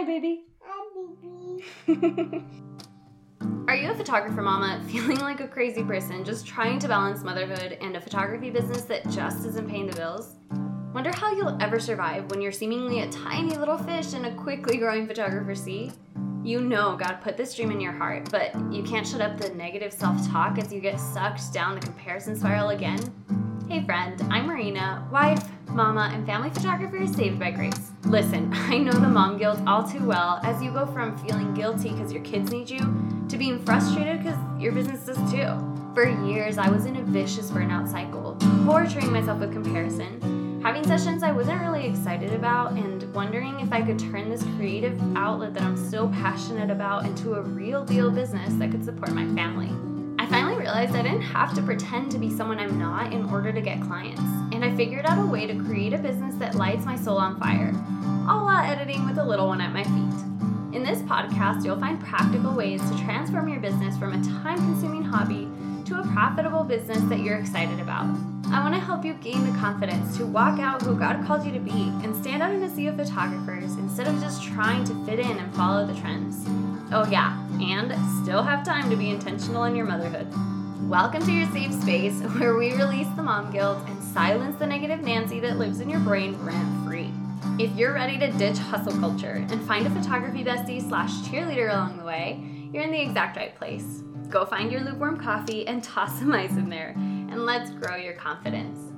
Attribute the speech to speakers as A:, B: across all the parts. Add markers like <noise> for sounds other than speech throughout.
A: Hi, baby.
B: Hi, baby.
A: Are you a photographer mama <laughs> feeling like a crazy person just trying to balance motherhood and a photography business that just isn't paying the bills? Wonder how you'll ever survive when you're seemingly a tiny little fish in a quickly growing photographer sea? You know God put this dream in your heart, but you can't shut up the negative self talk as you get sucked down the comparison spiral again? Hey, friend, I'm Marina, wife, mama, and family photographer saved by grace. Listen, <laughs> I know the mom guilt all too well as you go from feeling guilty because your kids need you to being frustrated because your business does too. For years, I was in a vicious burnout cycle, torturing myself with comparison, having sessions I wasn't really excited about, and wondering if I could turn this creative outlet that I'm so passionate about into a real deal business that could support my family. I finally realized I didn't have to pretend to be someone I'm not in order to get clients, and I figured out a way to create a business that lights my soul on fire, all while editing with a little one at my feet. In this podcast, you'll find practical ways to transform your business from a time consuming hobby to a profitable business that you're excited about. I want to help you gain the confidence to walk out who God called you to be and stand out in a sea of photographers instead of just trying to fit in and follow the trends. Oh, yeah, and still have time to be intentional in your motherhood. Welcome to your safe space <laughs> where we release the mom guilt and silence the negative Nancy that lives in your brain rent free. If you're ready to ditch hustle culture and find a photography bestie slash cheerleader along the way, you're in the exact right place. Go find your lukewarm coffee and <laughs> toss some ice in there, and let's grow your confidence.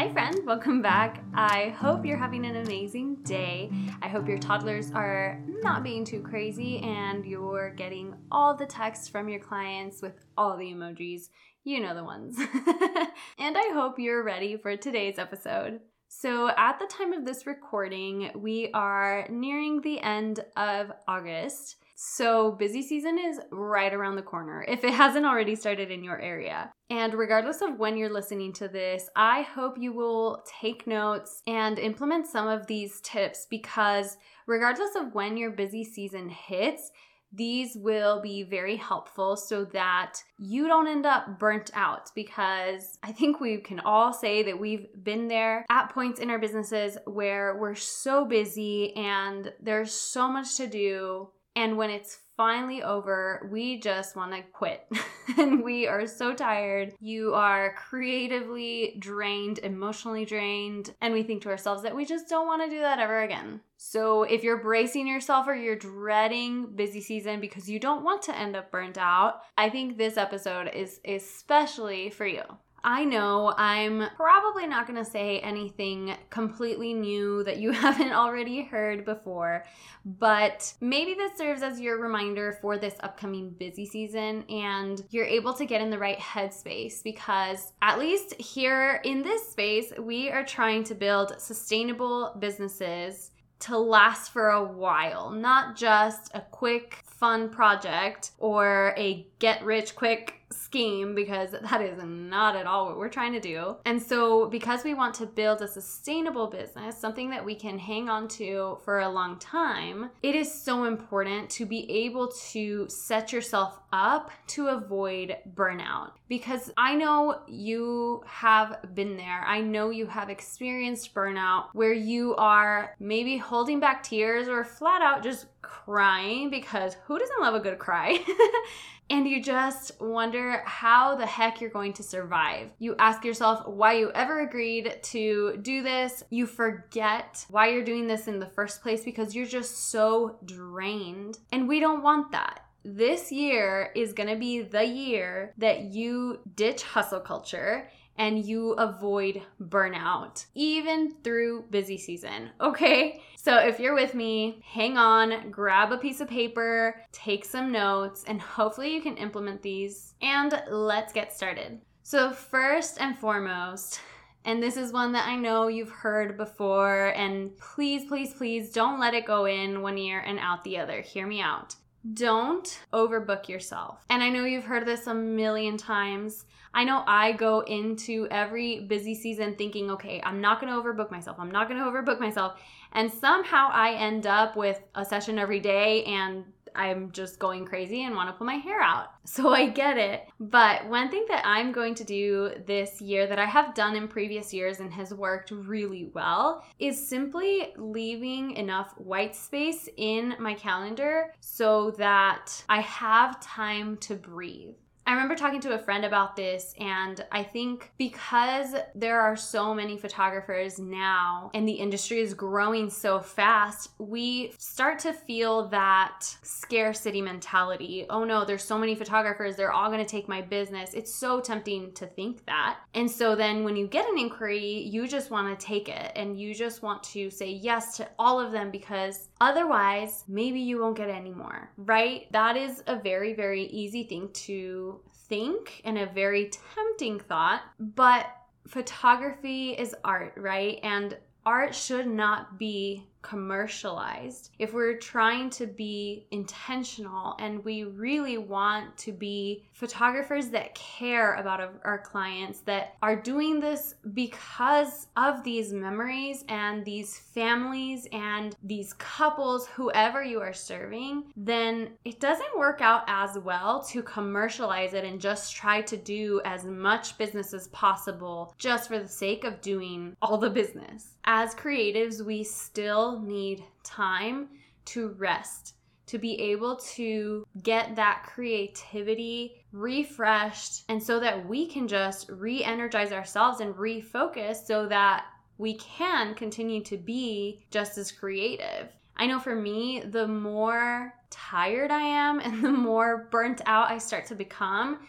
A: Hi, friend, welcome back. I hope you're having an amazing day. I hope your toddlers are not being too crazy and you're getting all the texts from your clients with all the emojis. You know the ones. <laughs> and I hope you're ready for today's episode. So, at the time of this recording, we are nearing the end of August. So, busy season is right around the corner if it hasn't already started in your area. And regardless of when you're listening to this, I hope you will take notes and implement some of these tips because, regardless of when your busy season hits, these will be very helpful so that you don't end up burnt out because I think we can all say that we've been there at points in our businesses where we're so busy and there's so much to do. And when it's finally over, we just want to quit. <laughs> and we are so tired. You are creatively drained, emotionally drained, and we think to ourselves that we just don't want to do that ever again. So, if you're bracing yourself or you're dreading busy season because you don't want to end up burnt out, I think this episode is especially for you. I know I'm probably not going to say anything completely new that you <laughs> haven't already heard before, but maybe this serves as your reminder for this upcoming busy season and you're able to get in the right headspace because, at least here in this space, we are trying to build sustainable businesses to last for a while, not just a quick, fun project or a get rich quick scheme because that is not at all what we're trying to do. And so, because we want to build a sustainable business, something that we can hang on to for a long time, it is so important to be able to set yourself up to avoid burnout. Because I know you have been there, I know you have experienced burnout where you are maybe holding back tears or flat out just crying because who doesn't love a good cry? <laughs> and you just wonder how the heck you're going to survive. You ask yourself why you ever agreed to do this. You forget why you're doing this in the first place because you're just so drained. And we don't want that. This year is going to be the year that you ditch hustle culture and you avoid burnout, even through busy season. Okay? So if you're with me, hang on, grab a piece of paper, take some notes, and hopefully you can implement these. And let's get started. So, first and foremost, and this is one that I know you've heard before, and please, please, please don't let it go in one ear and out the other. Hear me out. Don't overbook yourself. And I know you've heard this a million times. I know I go into every busy season thinking, okay, I'm not going to overbook myself. I'm not going to overbook myself. And somehow I end up with a session every day and I'm just going crazy and want to pull my hair out. <laughs> So I get it. But one thing that I'm going to do this year that I have done in previous years and has worked really well is simply leaving enough white space in my calendar so that I have time to breathe. I remember talking to a friend about this, and I think because there are so many photographers now and the industry is growing so fast, we start to feel that scarcity mentality. Oh no, there's so many photographers, they're all gonna take my business. It's so tempting to think that. And so then when you get an inquiry, you just wanna take it and you just want to say yes to all of them because otherwise, maybe you won't get any more, right? That is a very, very easy thing to think and a very tempting thought, but photography is art, right? And art should not be commercialized, if we're trying to be intentional and we really want to be photographers that care about our clients, that are doing this because of these memories and these families and these couples, whoever you are serving, then it doesn't work out as well to commercialize it and just try to do as much business as possible just for the sake of doing all the business. As creatives, we still need time to rest, to be able to get that creativity refreshed, and so that we can just re energize ourselves and refocus so that we can continue to be just as creative. I know for me, the more tired I am <laughs> and the more burnt out I start to become,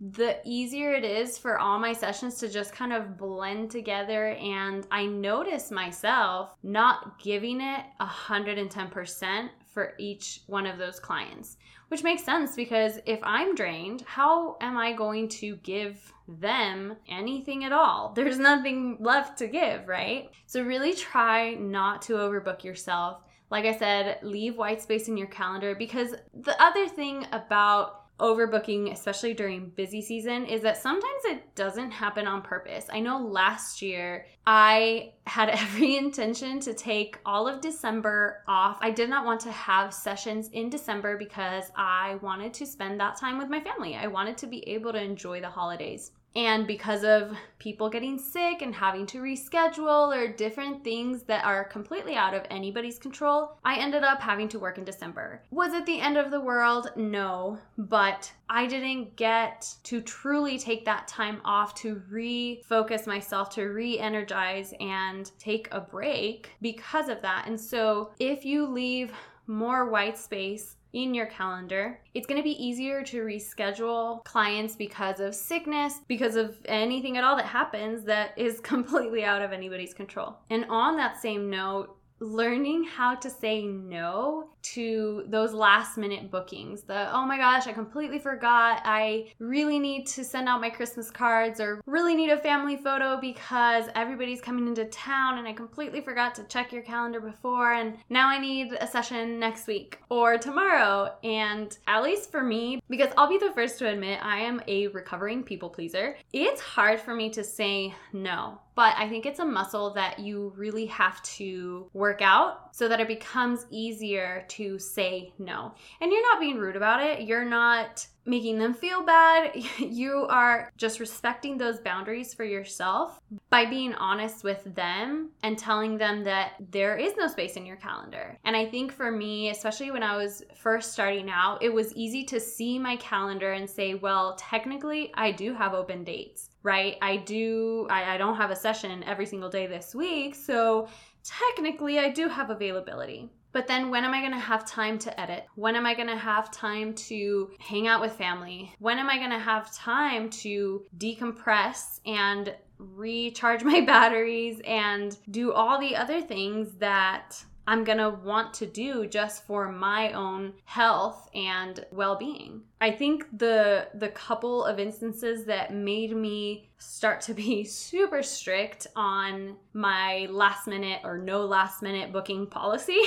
A: the easier it is for all my sessions to just kind of blend together. And I notice myself not giving it 110% for each one of those clients, which makes sense because if I'm drained, how am I going to give them anything at all? <laughs> There's nothing left to give, right? So, really try not to overbook yourself. Like I said, leave white space in your calendar because the other thing about overbooking, especially during busy season, is that sometimes it doesn't happen on purpose. I know last year I had <laughs> every intention to take all of December off. I did not want to have sessions in December because I wanted to spend that time with my family. I wanted to be able to enjoy the holidays. And because of people getting sick and having to reschedule or different things that are completely out of anybody's control, I ended up having to work in December. Was it the end of the world? No, but I didn't get to truly take that time off to refocus myself, to re energize and take a break because of that. And so if you leave more white space in your calendar. It's going to be easier to reschedule clients because of sickness, because of anything at all that happens that is <laughs> completely out of anybody's control. And on that same note, learning how to say no to those last minute bookings. The, oh my gosh, I completely forgot. I really need to send out my Christmas cards or really need a family photo because everybody's coming into town and I completely forgot to check your calendar before. And now I need a session next week or tomorrow. And at least for me, because I'll be the first to admit I am a recovering people pleaser, it's hard for me to say no but I think it's a muscle that you really have to work out so that it becomes easier to say no. And you're not being rude about it. You're not making them feel bad. <laughs> You are just respecting those boundaries for yourself by being honest with them and telling them that there is no space in your calendar. And I think for me, especially when I was first starting out, it was easy to see my calendar and say, well, technically, I do have open dates, right? I do, I, I don't have a session every single day this week. So technically, I do have availability. But then when am I going to have time to edit? When am I going to have time to hang out with family? When am I going to have time to decompress and recharge <laughs> my batteries and do all the other things that I'm going to want to do just for my own health and well-being. I think the the couple of instances that made me start to be <laughs> super strict on my last minute or no last minute booking policy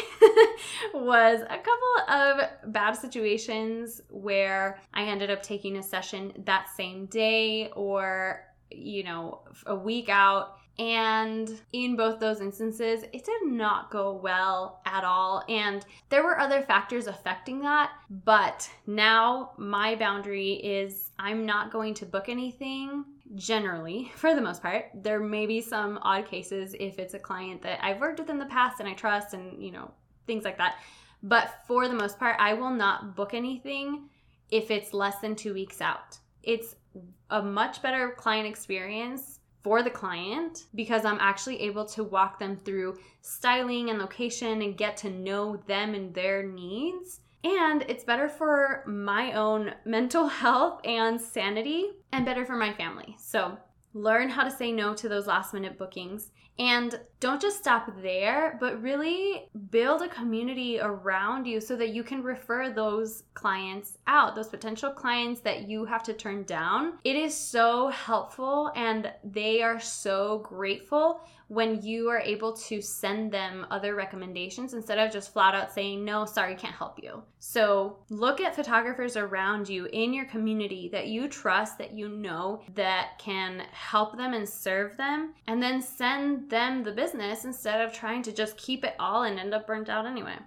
A: <laughs> was a couple of bad situations where I ended up taking a session that same day or you know, a week out. And in both those instances, it did not go well at all. And there were other factors affecting that. But now my boundary is I'm not going to book anything generally, <laughs> for the most part. There may be some odd cases if it's a client that I've worked with in the past and I trust and, you know, things like that. But for the most part, I will not book anything if it's less than two weeks out. It's a much better client experience for the client because I'm actually able to walk them through styling and location and get to know them and their needs. And it's better for my own mental <laughs> health and sanity and better for my family. So, learn how to say no to those last minute bookings and don't just stop there, but really build a community around you so that you can refer those clients out, those potential clients that you have to turn down. It is so helpful and they are so grateful when you are able to send them other recommendations instead of just flat out saying, no, sorry, can't help you. So look at photographers around you in your community that you trust, that you know, that can help them and serve them, and then send them the business instead of trying to just keep it all and end up burnt out anyway.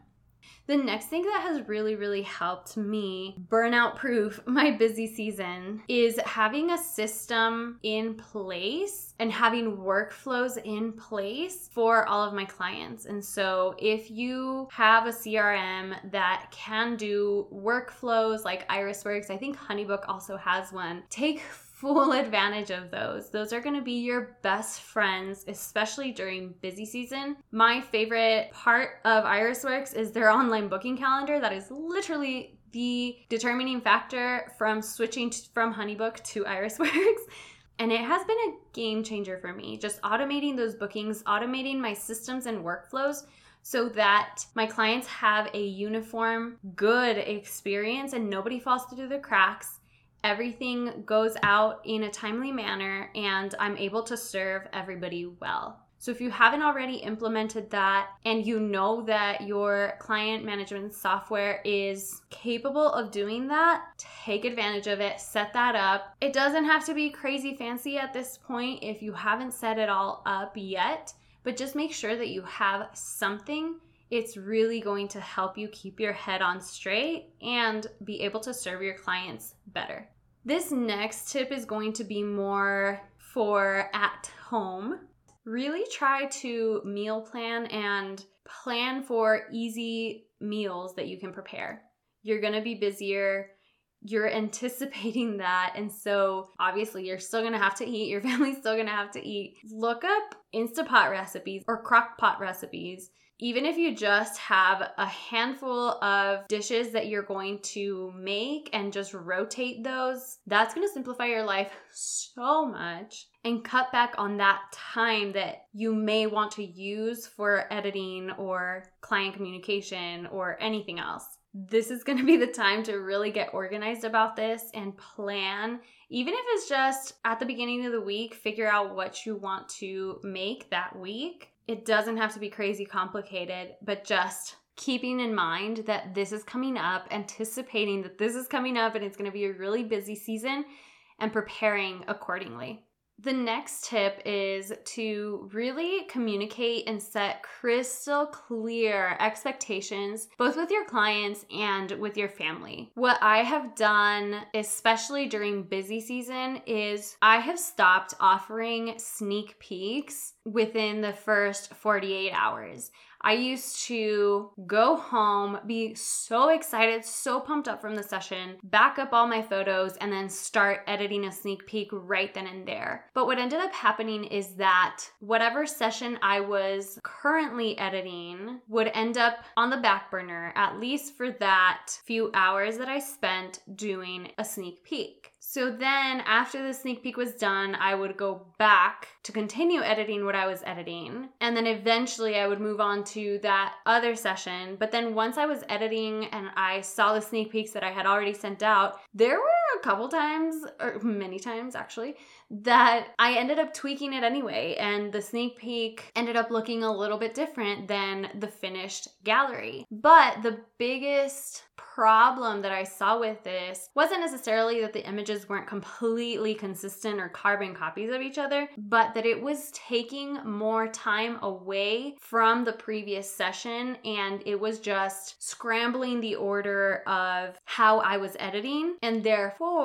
A: The next thing that has really, really helped me burnout proof <laughs> my busy season is having a system in place and having workflows in place for all of my clients. And so, if you have a CRM that can do workflows like Irisworks, I think Honeybook also has one, take full advantage of those. Those are going to be your best friends, especially during busy season. My favorite part of Irisworks is their online booking calendar. That is literally the determining factor from switching from Honeybook to Irisworks. <laughs> And it has been a game changer for me, just automating those bookings, automating my systems and workflows so that my clients have a uniform, good experience and nobody falls through the cracks everything goes out in a timely manner and I'm able to serve everybody well. So, if you haven't already implemented that and you know that your client management software is capable of doing that, take advantage of it, set that up. It doesn't have to be crazy fancy at this point if you haven't set it all up yet, but just make sure that you have something. It's really going to help you keep your head on straight and be able to serve your clients better. This next tip is going to be more for at home. Really try to meal plan and plan for easy meals that you can prepare. You're going to be busier. You're <laughs> anticipating that. And so, obviously, you're still gonna have to eat. Your <laughs> family's still gonna have to eat. Look up Instapot recipes or crock pot recipes even if you just have a handful of dishes that you're going to make and just rotate those, that's going to simplify your life so much and cut back on that time that you may want to use for editing or client communication or anything else. This is going to be the time to really get organized about this and plan. Even if it's just at the beginning of the week, figure out what you want to make that week it doesn't have to be crazy complicated, but just keeping in mind that this is coming up, anticipating that this is coming up and it's going to be a really busy season, and preparing accordingly. The next tip is to really communicate and set crystal clear expectations, both with your clients and with your family. What I have done, especially during busy season, is I have stopped offering sneak peeks within the first 48 hours. I used to go home, be so excited, so pumped up from the session, back up all my photos, and then start editing a sneak peek right then and there. But what ended up happening is that whatever session I was currently editing would end up on the back burner, at least for that few hours that I spent doing a sneak peek. So then, after the sneak peek was done, I would go back to continue editing what I was editing. And then eventually, I would move on to that other session. But then, once I was editing and I saw the sneak peeks that I had already sent out, there were couple times, or many times actually, that I ended up tweaking it anyway. And the sneak peek ended up looking a little bit different than the finished gallery. But the biggest problem that I saw with this wasn't necessarily that the images weren't completely consistent or carbon copies of each other, but that it was taking more time away from the previous session and it was just scrambling the order of how I was editing. And therefore,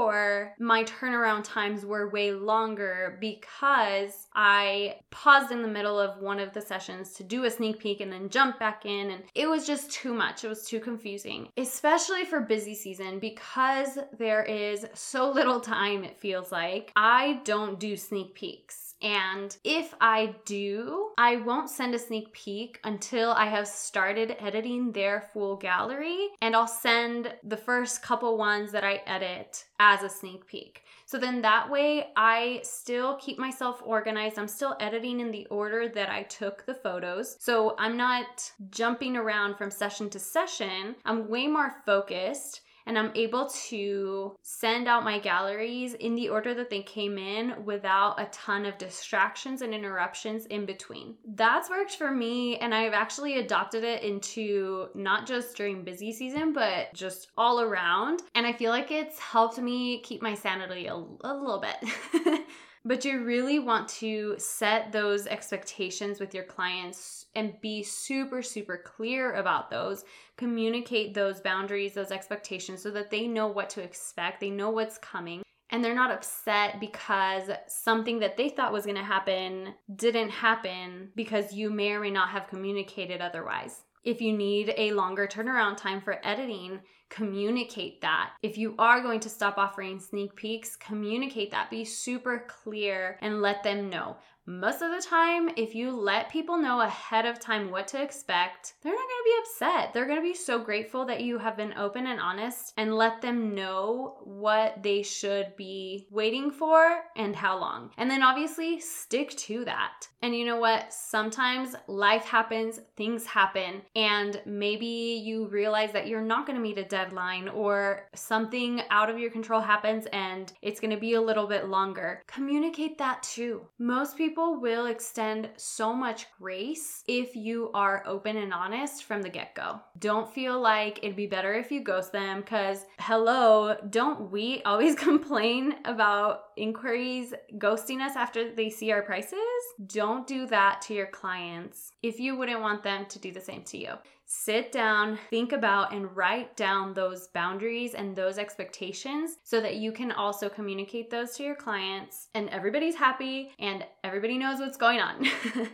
A: my turnaround times were way longer because I paused in the middle of one of the sessions to do a sneak peek and then jump back in. And it was just too much. It was too confusing, especially for busy season because there is so little time, it feels like. I don't do sneak peeks. And if I do, I won't send a sneak peek until I have started editing their full gallery. And I'll send the first couple ones that I edit as a sneak peek. So then that way I still keep myself organized. I'm still editing in the order that I took the photos. So I'm not jumping around from session to session. I'm way more focused and I'm able to send out my galleries in the order that they came in without a ton of distractions and interruptions in between. That's worked for me, and I've actually adopted it into not just during busy season, but just all around. And I feel like it's helped me keep my sanity a, a little bit. <laughs> But you really want to set those expectations with your clients and be super, super clear about those. Communicate those boundaries, those expectations, so that they know what to expect, they know what's coming. And they're not upset because something that they thought was gonna happen didn't happen because you may or may not have communicated otherwise. If you need a longer turnaround time for editing, communicate that. If you are going to stop offering sneak peeks, communicate that. Be super clear and let them know. Most of the time, if you let people know ahead of time what to expect, they're not to be upset. They're to be so grateful that you have been open and honest and let them know what they should be waiting for and how long. And then obviously stick to that. And you know what? Sometimes life happens, things happen, and maybe you realize that you're not to meet a deadline or something out of your control happens and it's to be a little bit longer. Communicate that too. Most people people will extend so much grace if you are open and honest from the get go. Don't feel like it'd be better if you ghost them because, hello, don't we always <laughs> complain about inquiries ghosting us after they see our prices? Don't do that to your clients if you wouldn't want them to do the same to you sit down, think about, and write down those boundaries and those expectations so that you can also communicate those to your clients and everybody's happy and everybody knows what's going on. <laughs>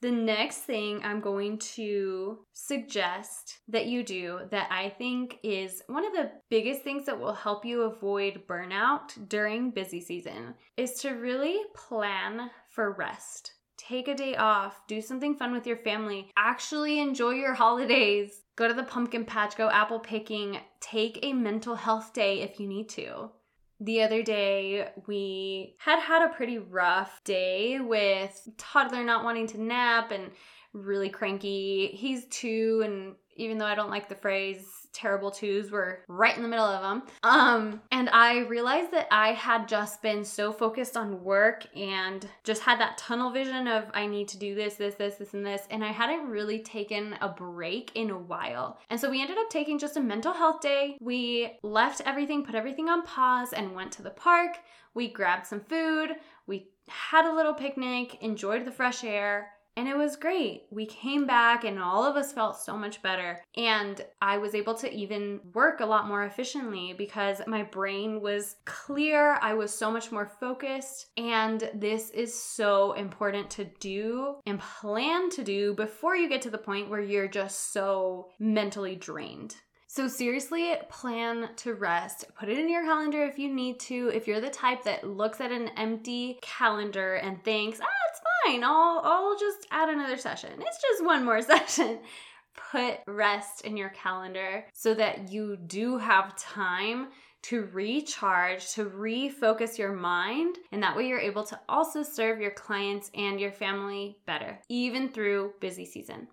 A: The next thing I'm going to suggest that you do that I think is one of the biggest things that will help you avoid burnout during busy season is to really plan for rest. Take a day off, do something fun with your family, actually enjoy your holidays. Go to the pumpkin patch, go apple picking, take a mental health day if you need to. The other day, we had had a pretty rough day with toddler not wanting to nap and really cranky. He's two, and even though I don't like the phrase terrible twos were right in the middle of them. Um, and I realized that I had just been so focused on work and just had that tunnel vision of I need to do this, this, this, this, and this. And I hadn't really taken a break in a while. And so we ended up taking just a mental health day. We left everything, put everything on pause, and went to the park. We grabbed some food. We had a little picnic, enjoyed the fresh air, and it was great. We came back and all of us felt so much better. And I was able to even work a lot more efficiently because my brain was clear. I was so much more focused. And this is so important to do and plan to do before you get to the point where you're just so mentally drained. So, seriously, plan to rest. Put it in your calendar if you need to. If you're the type that looks at an empty calendar and thinks, ah, fine, I'll, I'll just add another session. It's just one more <laughs> session. Put rest in your calendar so that you do have time to recharge, to refocus your mind, and that way you're able to also serve your clients and your family better, even through busy season.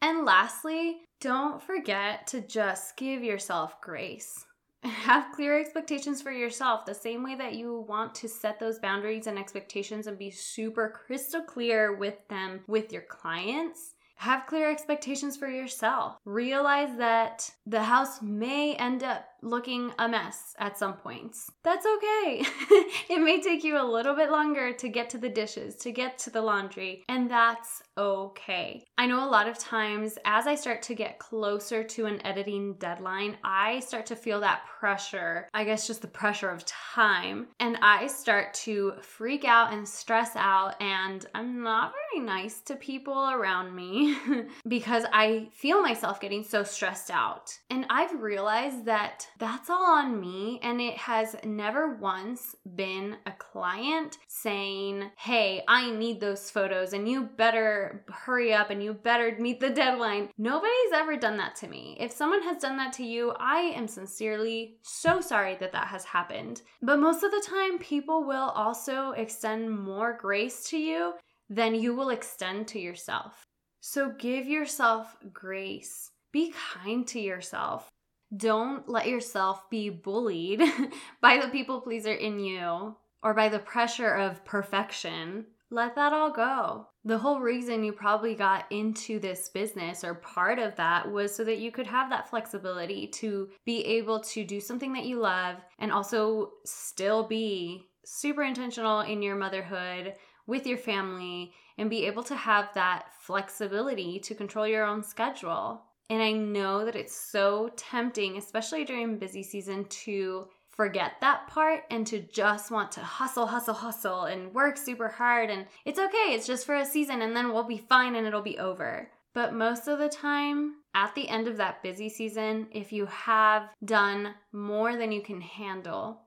A: And lastly, don't forget to just give yourself grace. Have clear expectations for yourself the same way that you want to set those boundaries and expectations and be super crystal clear with them with your clients have clear expectations for yourself. Realize that the house may end up looking a mess at some points. That's okay. <laughs> it may take you a little bit longer to get to the dishes, to get to the laundry, and that's okay. I know a lot of times as I start to get closer to an editing deadline, I start to feel that pressure. I guess just the pressure of time. And I start to freak out and stress out, and I'm not very nice to people around me <laughs> because I feel myself getting so stressed out. And I've realized that that's all on me. And it has never once been a client saying, Hey, I need those photos and you better hurry up and you better meet the deadline. Nobody's ever done that to me. If someone has done that to you, I am sincerely so sorry that that has happened. But most of the time, people will also extend more grace to you than you will extend to yourself. So give yourself grace. Be kind to yourself. Don't let yourself be bullied <laughs> by the people pleaser in you or by the pressure of perfection. Let that all go. The whole reason you probably got into this business or part of that was so that you could have that flexibility to be able to do something that you love and also still be super intentional in your motherhood with your family and be able to have that flexibility to control your own schedule. And I know that it's so tempting, especially during busy season, to forget that part and to just want to hustle, hustle, hustle and work super hard. And it's okay, it's just for a season and then we'll be fine and it'll be over. But most of the time, at the end of that busy season, if you have done more than you can handle,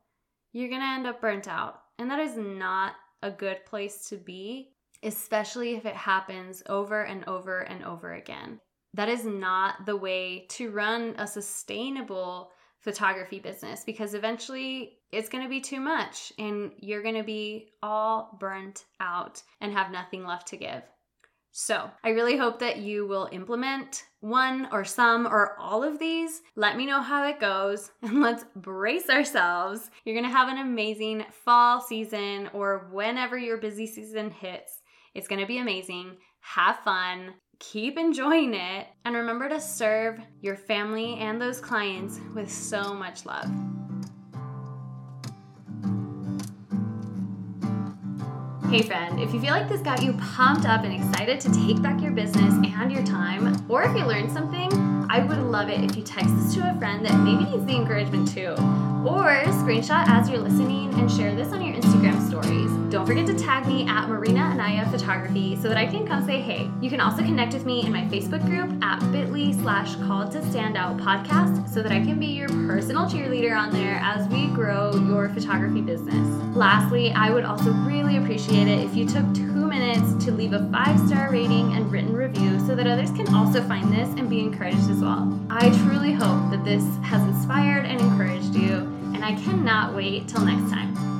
A: you're gonna end up burnt out. And that is not a good place to be, especially if it happens over and over and over again. That is not the way to run a sustainable photography business because eventually it's going to be too much and you're going to be all burnt out and have nothing left to give. So, I really hope that you will implement one or some or all of these. Let me know how it goes <laughs> and let's brace ourselves. You're gonna have an amazing fall season or whenever your busy season hits. It's gonna be amazing. Have fun keep enjoying it, and remember to serve your family and those clients with so much love. Hey friend, if you feel like this got you pumped up and excited to take back your business and your time, or if you learned something, I would love it if you text this to a friend that maybe needs the encouragement too. Or screenshot as you're listening and share this on your Instagram stories. Don't forget to tag me at Marina Anaya Photography so that I can come say hey. You can also connect with me in my Facebook group at bit.ly slash called to stand out podcast so that I can be your personal cheerleader on there as we grow your photography business. Lastly, I would also really appreciate it if you took two minutes to leave a five star rating and written review so that others can also find this and be encouraged as well. I truly hope that this has inspired and encouraged you, and I cannot wait till next time.